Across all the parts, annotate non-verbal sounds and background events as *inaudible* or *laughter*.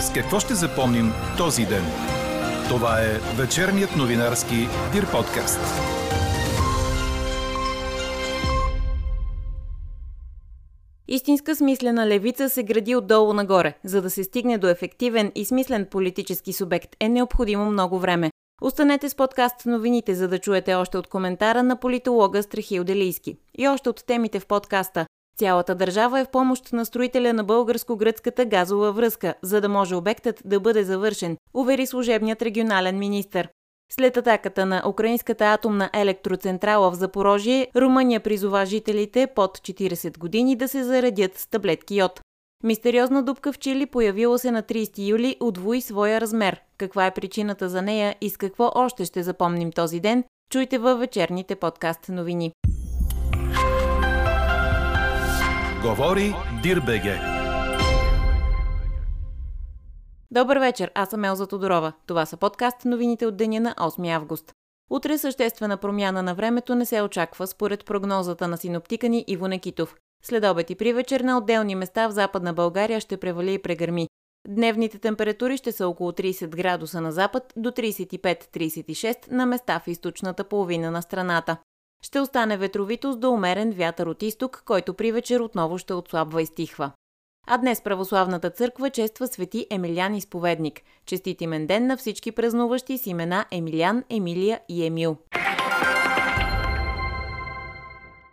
С какво ще запомним този ден? Това е вечерният новинарски Дир подкаст. Истинска смислена левица се гради отдолу нагоре. За да се стигне до ефективен и смислен политически субект е необходимо много време. Останете с подкаст новините, за да чуете още от коментара на политолога Страхил Делийски. И още от темите в подкаста. Цялата държава е в помощ на строителя на българско-гръцката газова връзка, за да може обектът да бъде завършен, увери служебният регионален министр. След атаката на украинската атомна електроцентрала в Запорожие, Румъния призова жителите под 40 години да се заредят с таблетки йод. Мистериозна дупка в Чили появила се на 30 юли удвои своя размер. Каква е причината за нея и с какво още ще запомним този ден, чуйте във вечерните подкаст новини. Говори Дирбеге. Добър вечер, аз съм Елза Тодорова. Това са подкаст новините от деня на 8 август. Утре съществена промяна на времето не се очаква според прогнозата на синоптика ни Иво Некитов. След обед и при вечер на отделни места в Западна България ще превали и прегърми. Дневните температури ще са около 30 градуса на запад до 35-36 на места в източната половина на страната. Ще остане ветровитост до умерен вятър от изток, който при вечер отново ще отслабва и стихва. А днес Православната църква чества свети Емилиан Изповедник. Честит имен ден на всички празнуващи с имена Емилиан, Емилия и Емил.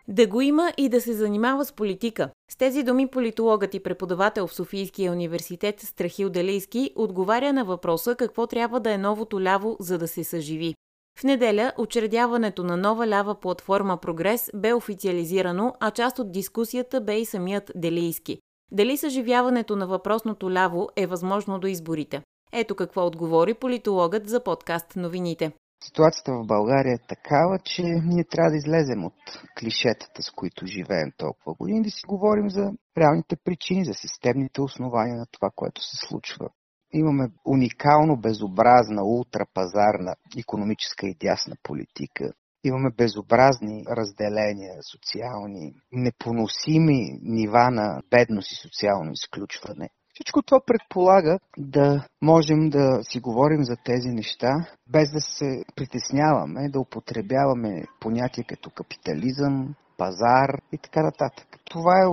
Да го има и да се занимава с политика. С тези думи политологът и преподавател в Софийския университет Страхил Делейски отговаря на въпроса какво трябва да е новото ляво, за да се съживи. В неделя учредяването на нова лява платформа Прогрес бе официализирано, а част от дискусията бе и самият Делийски. Дали съживяването на въпросното ляво е възможно до изборите? Ето какво отговори политологът за подкаст новините. Ситуацията в България е такава, че ние трябва да излезем от клишетата, с които живеем толкова години, да си говорим за реалните причини, за системните основания на това, което се случва. Имаме уникално безобразна ултрапазарна економическа и дясна политика. Имаме безобразни разделения социални, непоносими нива на бедност и социално изключване. Всичко това предполага да можем да си говорим за тези неща, без да се притесняваме, да употребяваме понятия като капитализъм, пазар и така нататък. Това е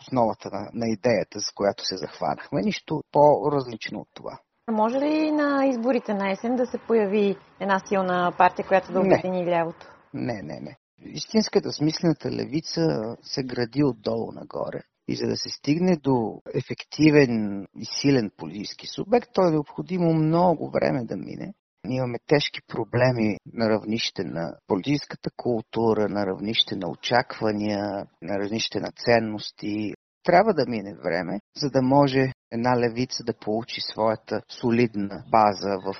основата на, на идеята, с която се захванахме. Нищо по-различно от това. Може ли на изборите на есен да се появи една силна партия, която да обедини лявото? Не, не, не. Истинската смислената левица се гради отдолу нагоре. И за да се стигне до ефективен и силен политически субект, то е необходимо много време да мине. Ние имаме тежки проблеми на равнище на политическата култура, на равнище на очаквания, на равнище на ценности. Трябва да мине време, за да може една левица да получи своята солидна база в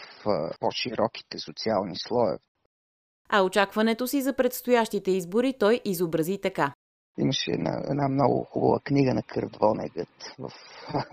по-широките социални слоеве. А очакването си за предстоящите избори той изобрази така. Имаше една, една много хубава книга на Кърдвонегът в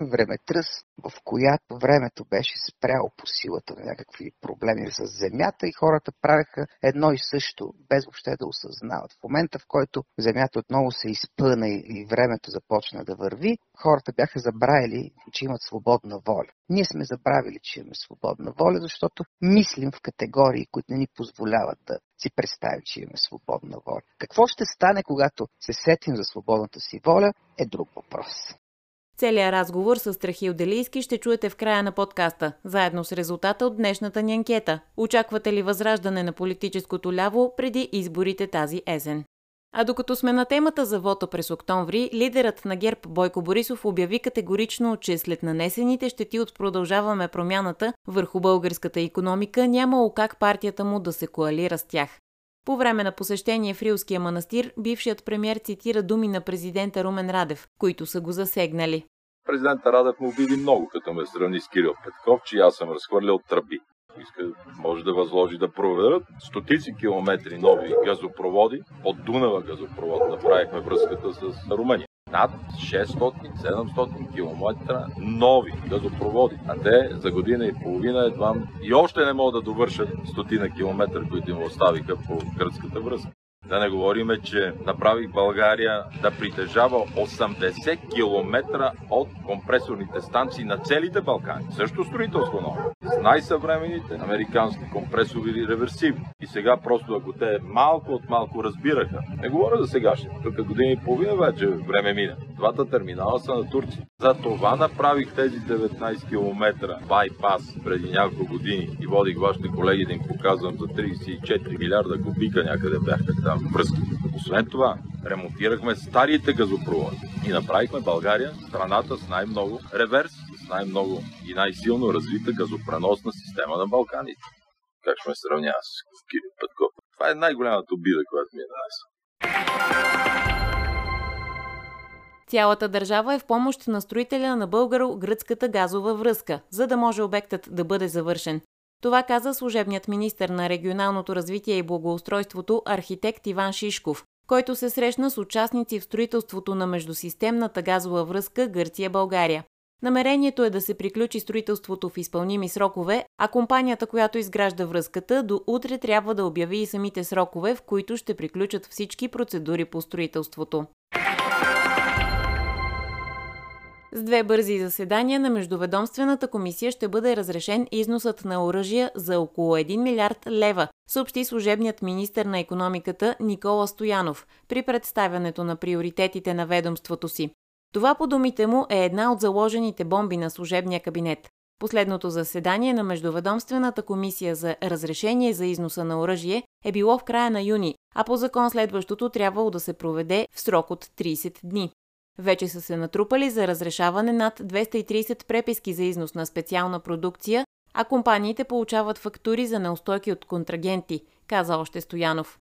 *laughs* Времетръс, в която времето беше спряло по силата на някакви проблеми с земята и хората правеха едно и също, без въобще да осъзнават. В момента, в който земята отново се изпъна и времето започна да върви, хората бяха забравили, че имат свободна воля. Ние сме забравили, че имаме свободна воля, защото мислим в категории, които не ни позволяват да си представим, че имаме свободна воля. Какво ще стане, когато се сетим за свободната си воля, е друг въпрос. Целият разговор с Страхил Делийски ще чуете в края на подкаста, заедно с резултата от днешната ни анкета. Очаквате ли възраждане на политическото ляво преди изборите тази есен? А докато сме на темата за вота през октомври, лидерът на ГЕРБ Бойко Борисов обяви категорично, че след нанесените щети от продължаваме промяната върху българската економика нямало как партията му да се коалира с тях. По време на посещение в Рилския манастир, бившият премьер цитира думи на президента Румен Радев, които са го засегнали. Президента Радев му обиди много, като ме сравни с Кирил Петков, че аз съм разхвърлял тръби иска, може да възложи да проведат стотици километри нови газопроводи. От Дунава газопровод направихме връзката с Румъния. Над 600-700 км нови газопроводи. А те за година и половина едва и още не могат да довършат стотина километра, които им оставиха по гръцката връзка. Да не говориме, че направих България да притежава 80 км от компресорните станции на целите Балкани. Също строителство ново. С най-съвременните американски компресори реверсивни. И сега просто ако те малко от малко разбираха. Не говоря за сегашните. Тук години и половина вече време мина. Двата терминала са на Турция. За това направих тези 19 км байпас преди няколко години и водих вашите колеги да им показвам за 34 милиарда кубика някъде бяха там връзки. Освен това, ремонтирахме старите газопроводи и направихме България страната с най-много реверс, с най-много и най-силно развита газопреносна система на Балканите. Как ще ме сравнява с Кирил Петков? Това е най-голямата обида, която ми е нанесла. Цялата държава е в помощ на строителя на българо-гръцката газова връзка, за да може обектът да бъде завършен. Това каза служебният министр на регионалното развитие и благоустройството архитект Иван Шишков, който се срещна с участници в строителството на междусистемната газова връзка Гърция-България. Намерението е да се приключи строителството в изпълними срокове, а компанията, която изгражда връзката, до утре трябва да обяви и самите срокове, в които ще приключат всички процедури по строителството. С две бързи заседания на Междуведомствената комисия ще бъде разрешен износът на оръжия за около 1 милиард лева, съобщи служебният министр на економиката Никола Стоянов при представянето на приоритетите на ведомството си. Това по думите му е една от заложените бомби на служебния кабинет. Последното заседание на Междуведомствената комисия за разрешение за износа на оръжие е било в края на юни, а по закон следващото трябвало да се проведе в срок от 30 дни. Вече са се натрупали за разрешаване над 230 преписки за износ на специална продукция, а компаниите получават фактури за неустойки от контрагенти, каза още Стоянов.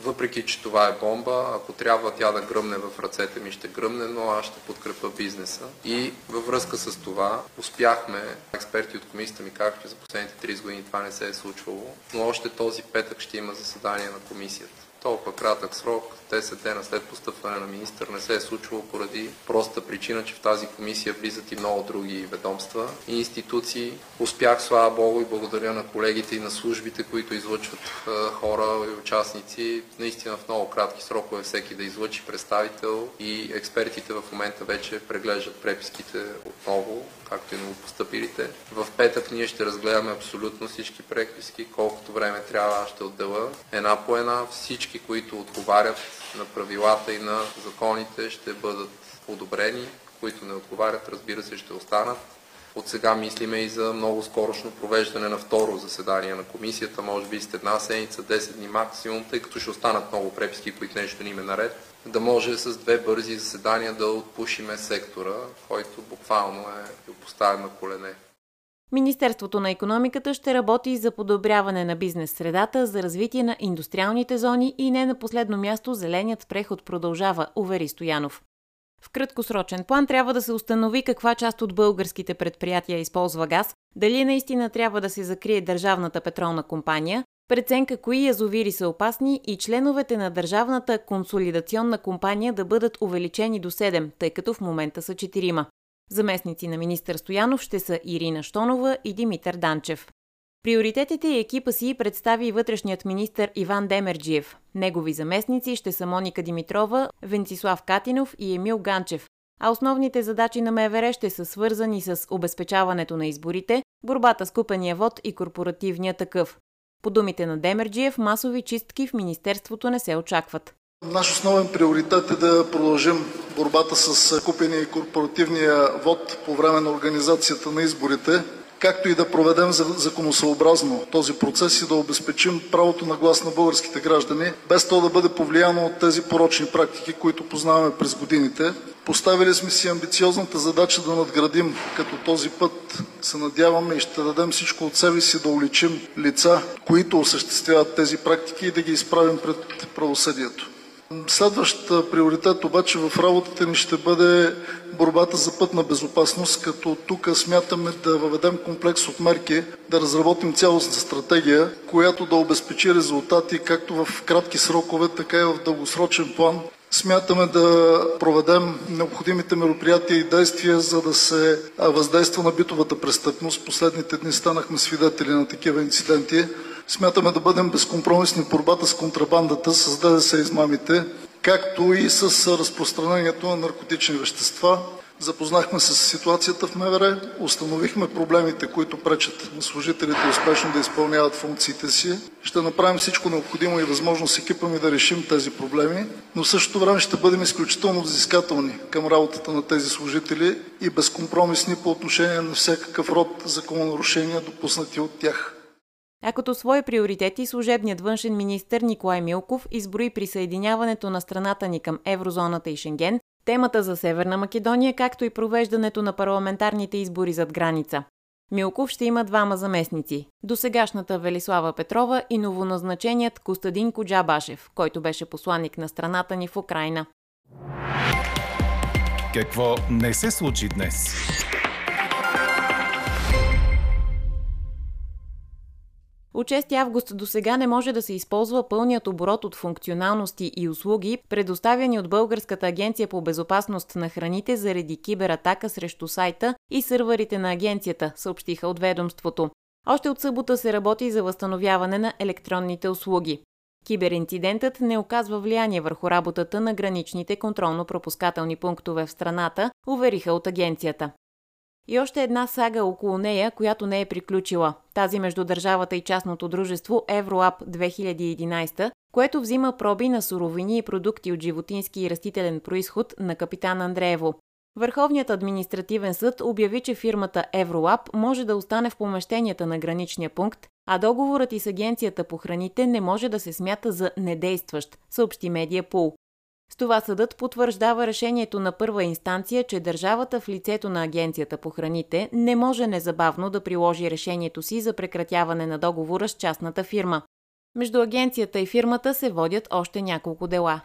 Въпреки, че това е бомба, ако трябва тя да гръмне в ръцете ми, ще гръмне, но аз ще подкрепа бизнеса. И във връзка с това успяхме, експерти от комисията ми казаха, че за последните 30 години това не се е случвало, но още този петък ще има заседание на комисията толкова кратък срок, 10 дена след постъпване на министър, не се е случвало поради проста причина, че в тази комисия влизат и много други ведомства и институции. Успях, слава Богу, и благодаря на колегите и на службите, които излъчват хора и участници. Наистина в много кратки срокове всеки да излъчи представител и експертите в момента вече преглеждат преписките отново както и новопостъпилите. В петък ние ще разгледаме абсолютно всички преписки, колкото време трябва ще отдела. Една по една всички, които отговарят на правилата и на законите, ще бъдат одобрени, които не отговарят, разбира се, ще останат. От сега мислиме и за много скорошно провеждане на второ заседание на комисията, може би след една седмица, 10 дни максимум, тъй като ще останат много преписки, които нещо ни име наред да може с две бързи заседания да отпушиме сектора, който буквално е поставен на колене. Министерството на економиката ще работи за подобряване на бизнес средата, за развитие на индустриалните зони и не на последно място зеленият преход продължава, увери Стоянов. В краткосрочен план трябва да се установи каква част от българските предприятия използва газ, дали наистина трябва да се закрие Държавната петролна компания, преценка кои язовири са опасни и членовете на Държавната консолидационна компания да бъдат увеличени до 7, тъй като в момента са 4. Заместници на министър Стоянов ще са Ирина Штонова и Димитър Данчев. Приоритетите и екипа си представи и вътрешният министр Иван Демерджиев. Негови заместници ще са Моника Димитрова, Венцислав Катинов и Емил Ганчев. А основните задачи на МВР ще са свързани с обезпечаването на изборите, борбата с купения вод и корпоративния такъв. По думите на Демерджиев, масови чистки в Министерството не се очакват. Наш основен приоритет е да продължим борбата с купения и корпоративния вод по време на организацията на изборите, както и да проведем законосъобразно този процес и да обезпечим правото на глас на българските граждани, без то да бъде повлияно от тези порочни практики, които познаваме през годините. Поставили сме си амбициозната задача да надградим, като този път се надяваме и ще дадем всичко от себе си да уличим лица, които осъществяват тези практики и да ги изправим пред правосъдието. Следващ приоритет обаче в работата ни ще бъде борбата за пътна безопасност, като тук смятаме да въведем комплекс от мерки, да разработим цялостна стратегия, която да обезпечи резултати както в кратки срокове, така и в дългосрочен план. Смятаме да проведем необходимите мероприятия и действия, за да се въздейства на битовата престъпност. Последните дни станахме свидетели на такива инциденти. Смятаме да бъдем безкомпромисни в борбата с контрабандата, с ДДС измамите, както и с разпространението на наркотични вещества. Запознахме се с ситуацията в МВР, установихме проблемите, които пречат на служителите успешно да изпълняват функциите си. Ще направим всичко необходимо и възможно с екипа ми да решим тези проблеми, но в същото време ще бъдем изключително взискателни към работата на тези служители и безкомпромисни по отношение на всякакъв род закононарушения, допуснати от тях. А като свои приоритети служебният външен министр Николай Милков изброи присъединяването на страната ни към еврозоната и Шенген, темата за Северна Македония, както и провеждането на парламентарните избори зад граница. Милков ще има двама заместници – досегашната Велислава Петрова и новоназначеният Костадин Коджабашев, който беше посланник на страната ни в Украина. Какво не се случи днес? От 6 август до сега не може да се използва пълният оборот от функционалности и услуги, предоставяни от Българската агенция по безопасност на храните заради кибератака срещу сайта и сървърите на агенцията, съобщиха от ведомството. Още от събота се работи за възстановяване на електронните услуги. Киберинцидентът не оказва влияние върху работата на граничните контролно-пропускателни пунктове в страната, увериха от агенцията. И още една сага около нея, която не е приключила. Тази между държавата и частното дружество Евроап 2011, което взима проби на суровини и продукти от животински и растителен происход на капитан Андреево. Върховният административен съд обяви, че фирмата Евролаб може да остане в помещенията на граничния пункт, а договорът и с агенцията по храните не може да се смята за недействащ, съобщи медия Пул. С това съдът потвърждава решението на първа инстанция, че държавата в лицето на Агенцията по храните не може незабавно да приложи решението си за прекратяване на договора с частната фирма. Между агенцията и фирмата се водят още няколко дела.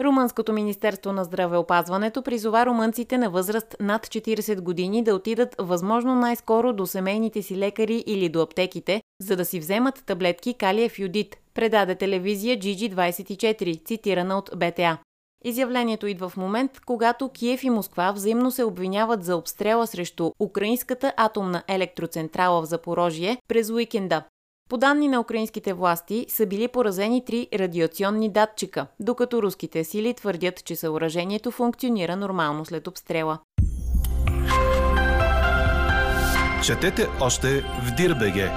Румънското министерство на здравеопазването призова румънците на възраст над 40 години да отидат възможно най-скоро до семейните си лекари или до аптеките, за да си вземат таблетки калиев юдит, предаде телевизия GG24, цитирана от БТА. Изявлението идва в момент, когато Киев и Москва взаимно се обвиняват за обстрела срещу украинската атомна електроцентрала в Запорожие през уикенда. По данни на украинските власти са били поразени три радиационни датчика, докато руските сили твърдят, че съоръжението функционира нормално след обстрела. Четете още в Дирбеге!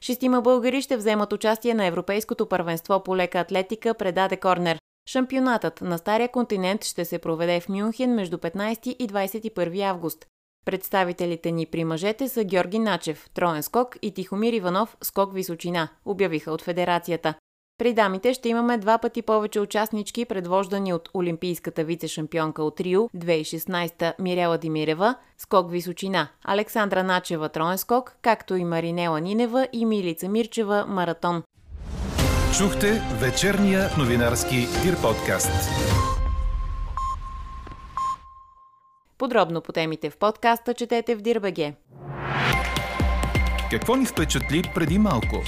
Шестима българи ще вземат участие на Европейското първенство по лека атлетика, предаде Корнер. Шампионатът на Стария континент ще се проведе в Мюнхен между 15 и 21 август. Представителите ни при мъжете са Георги Начев, троен скок и Тихомир Иванов, скок височина, обявиха от федерацията. При дамите ще имаме два пъти повече участнички, предвождани от олимпийската вице-шампионка от Рио 2016 Мирела Димирева, скок височина, Александра Начева троен скок, както и Маринела Нинева и Милица Мирчева маратон. Чухте вечерния новинарски Дир подкаст. Подробно по темите в подкаста четете в Дирбеге. Какво ни впечатли преди малко?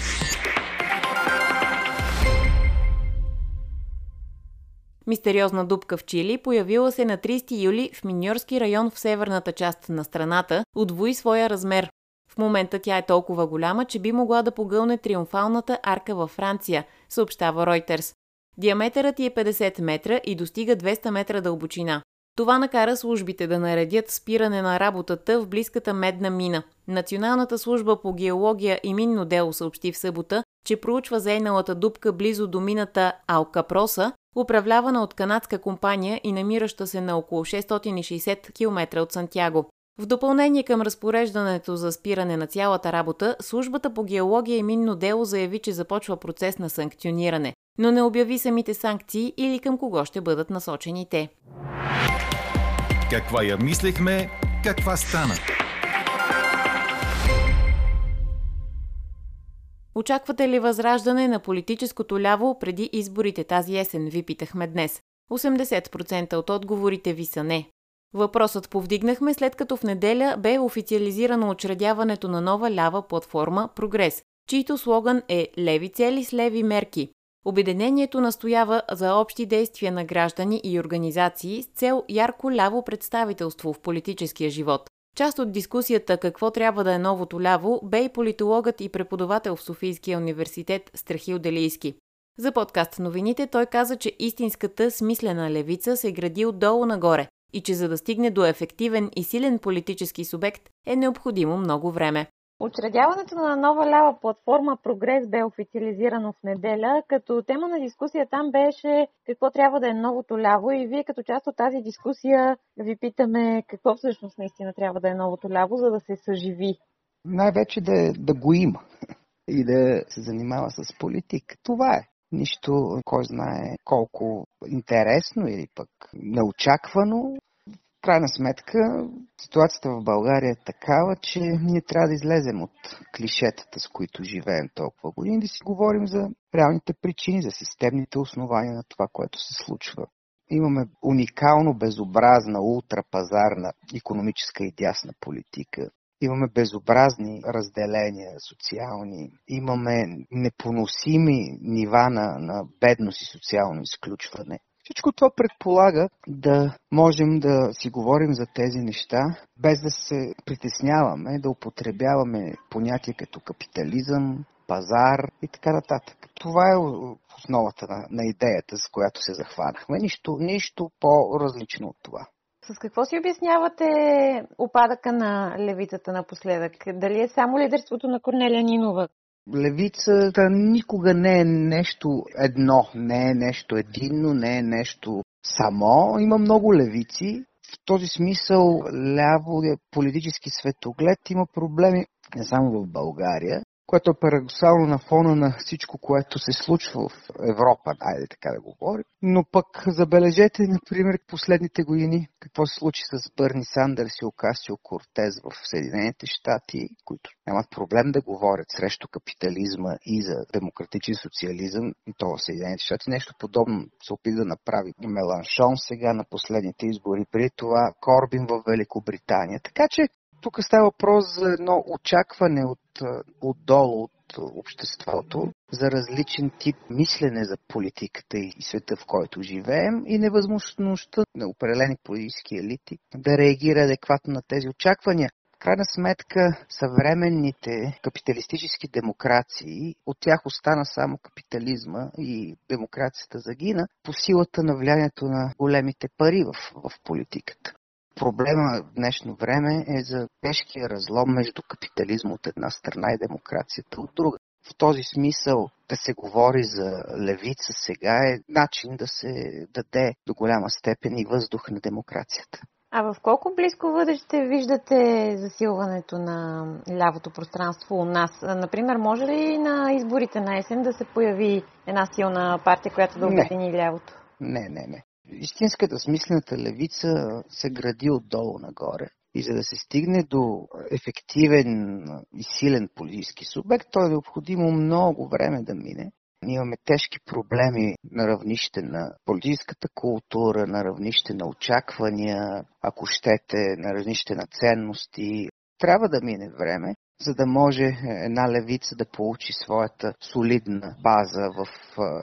Мистериозна дупка в Чили появила се на 30 юли в Миньорски район в северната част на страната, удвои своя размер. В момента тя е толкова голяма, че би могла да погълне триумфалната арка във Франция, съобщава Reuters. Диаметърът е 50 метра и достига 200 метра дълбочина. Това накара службите да наредят спиране на работата в близката медна мина. Националната служба по геология и минно дело съобщи в събота, че проучва зейналата дупка близо до мината Алкапроса, управлявана от канадска компания и намираща се на около 660 км от Сантяго. В допълнение към разпореждането за спиране на цялата работа, службата по геология и минно дело заяви, че започва процес на санкциониране, но не обяви самите санкции или към кого ще бъдат насочени те. Каква я мислехме, каква стана? Очаквате ли възраждане на политическото ляво преди изборите тази есен, ви питахме днес. 80% от отговорите ви са не. Въпросът повдигнахме след като в неделя бе официализирано учредяването на нова лява платформа Прогрес, чийто слоган е «Леви цели с леви мерки». Обединението настоява за общи действия на граждани и организации с цел ярко ляво представителство в политическия живот. Част от дискусията какво трябва да е новото ляво бе и политологът и преподавател в Софийския университет Страхил Делийски. За подкаст новините той каза, че истинската смислена левица се гради отдолу нагоре и че за да стигне до ефективен и силен политически субект е необходимо много време. Учредяването на нова лява платформа Прогрес бе официализирано в неделя, като тема на дискусия там беше какво трябва да е новото ляво и вие като част от тази дискусия ви питаме какво всъщност наистина трябва да е новото ляво, за да се съживи. Най-вече да, да го има *laughs* и да се занимава с политика. Това е. Нищо, кой знае колко интересно или пък неочаквано, крайна сметка ситуацията в България е такава, че ние трябва да излезем от клишетата, с които живеем толкова години, да си говорим за реалните причини, за системните основания на това, което се случва. Имаме уникално безобразна ултрапазарна економическа и дясна политика. Имаме безобразни разделения социални, имаме непоносими нива на, на бедност и социално изключване. Всичко това предполага да можем да си говорим за тези неща, без да се притесняваме, да употребяваме понятия като капитализъм, пазар и така нататък. Това е основата на, на идеята, с която се захванахме. Нищо, нищо по-различно от това. С какво си обяснявате опадъка на левицата напоследък? Дали е само лидерството на Корнелия Нинова, Левицата никога не е нещо едно, не е нещо единно, не е нещо само. Има много левици. В този смисъл ляво е политически светоглед има проблеми не само в България, което е парадоксално на фона на всичко, което се случва в Европа, айде така да говорим. Но пък забележете, например, последните години какво се случи с Бърни Сандърс и Окасио Кортез в Съединените щати, които нямат проблем да говорят срещу капитализма и за демократичен социализъм, и то в Съединените щати. Нещо подобно се опита да направи Меланшон сега на последните избори, при това Корбин в Великобритания. Така че тук става въпрос за едно очакване от, отдолу, от обществото, за различен тип мислене за политиката и света, в който живеем и невъзможността на определени политически елити да реагира адекватно на тези очаквания. В крайна сметка, съвременните капиталистически демокрации, от тях остана само капитализма и демокрацията загина по силата на влиянието на големите пари в, в политиката. Проблема в днешно време е за тежкия разлом между капитализма от една страна и демокрацията от друга. В този смисъл да се говори за левица сега е начин да се даде до голяма степен и въздух на демокрацията. А в колко близко бъдеще виждате засилването на лявото пространство у нас? Например, може ли на изборите на есен да се появи една силна партия, която да обедини лявото? Не, не, не истинската смислената левица се гради отдолу нагоре. И за да се стигне до ефективен и силен политически субект, то е необходимо много време да мине. Ние имаме тежки проблеми на равнище на политическата култура, на равнище на очаквания, ако щете, на равнище на ценности. Трябва да мине време, за да може една левица да получи своята солидна база в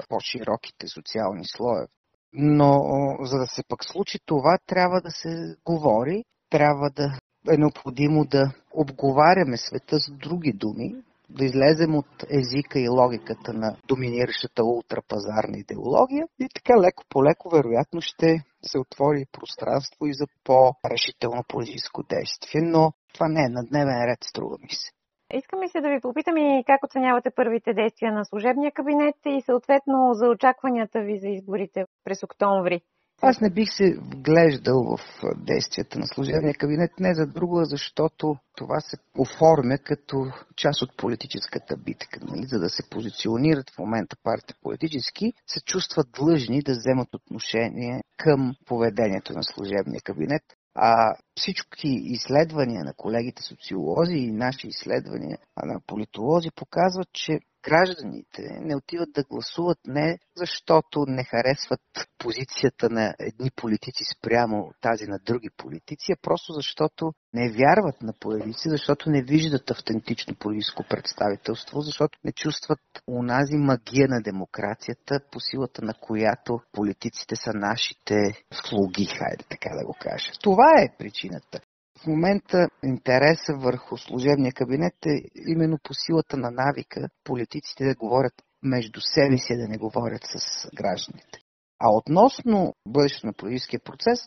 по-широките социални слоеве. Но за да се пък случи това, трябва да се говори, трябва да е необходимо да обговаряме света с други думи, да излезем от езика и логиката на доминиращата ултрапазарна идеология и така леко по леко вероятно ще се отвори пространство и за по-решително политическо действие, но това не е на дневен ред, струва ми се. Искам и се да ви попитам и как оценявате първите действия на служебния кабинет и съответно за очакванията ви за изборите през октомври. Аз не бих се вглеждал в действията на служебния кабинет, не за друго, защото това се оформя като част от политическата битка. Нали? За да се позиционират в момента партии политически, се чувстват длъжни да вземат отношение към поведението на служебния кабинет. А всички изследвания на колегите социолози и наши изследвания на политолози показват, че гражданите не отиват да гласуват не защото не харесват позицията на едни политици спрямо тази на други политици, а просто защото не вярват на политици, защото не виждат автентично политическо представителство, защото не чувстват унази магия на демокрацията, по силата на която политиците са нашите слуги, хайде така да го кажа. Това е причината. В момента интереса върху служебния кабинет е именно по силата на навика политиците да говорят между себе си, да не говорят с гражданите. А относно бъдещето на политическия процес,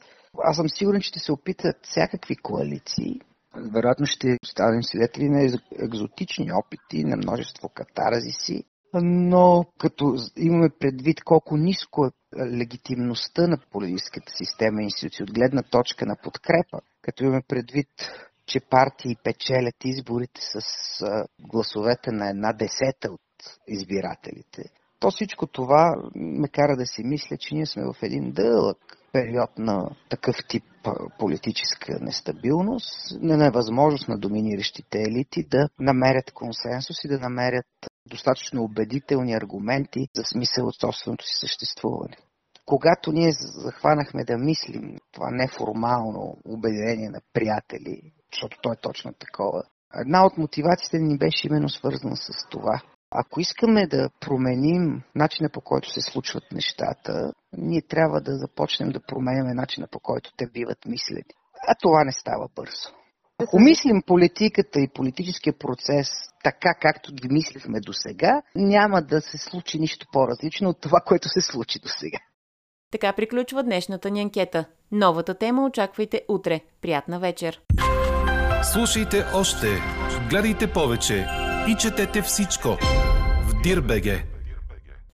аз съм сигурен, че ще се опитат всякакви коалиции. Вероятно ще станем свидетели на екзотични опити, на множество катаразиси, но като имаме предвид колко ниско е легитимността на политическата система и институции от гледна точка на подкрепа, като имаме предвид, че партии печелят изборите с гласовете на една десета от избирателите, то всичко това ме кара да си мисля, че ние сме в един дълъг период на такъв тип политическа нестабилност, на невъзможност на доминиращите елити да намерят консенсус и да намерят достатъчно убедителни аргументи за смисъл от собственото си съществуване. Когато ние захванахме да мислим това неформално обединение на приятели, защото то е точно такова, една от мотивациите ни беше именно свързана с това. Ако искаме да променим начина по който се случват нещата, ние трябва да започнем да променяме начина по който те биват мислени. А това не става бързо. Ако мислим политиката и политическия процес така, както ги мислихме до сега, няма да се случи нищо по-различно от това, което се случи до сега. Така приключва днешната ни анкета. Новата тема очаквайте утре. Приятна вечер! Слушайте още, гледайте повече и четете всичко в Дирбеге.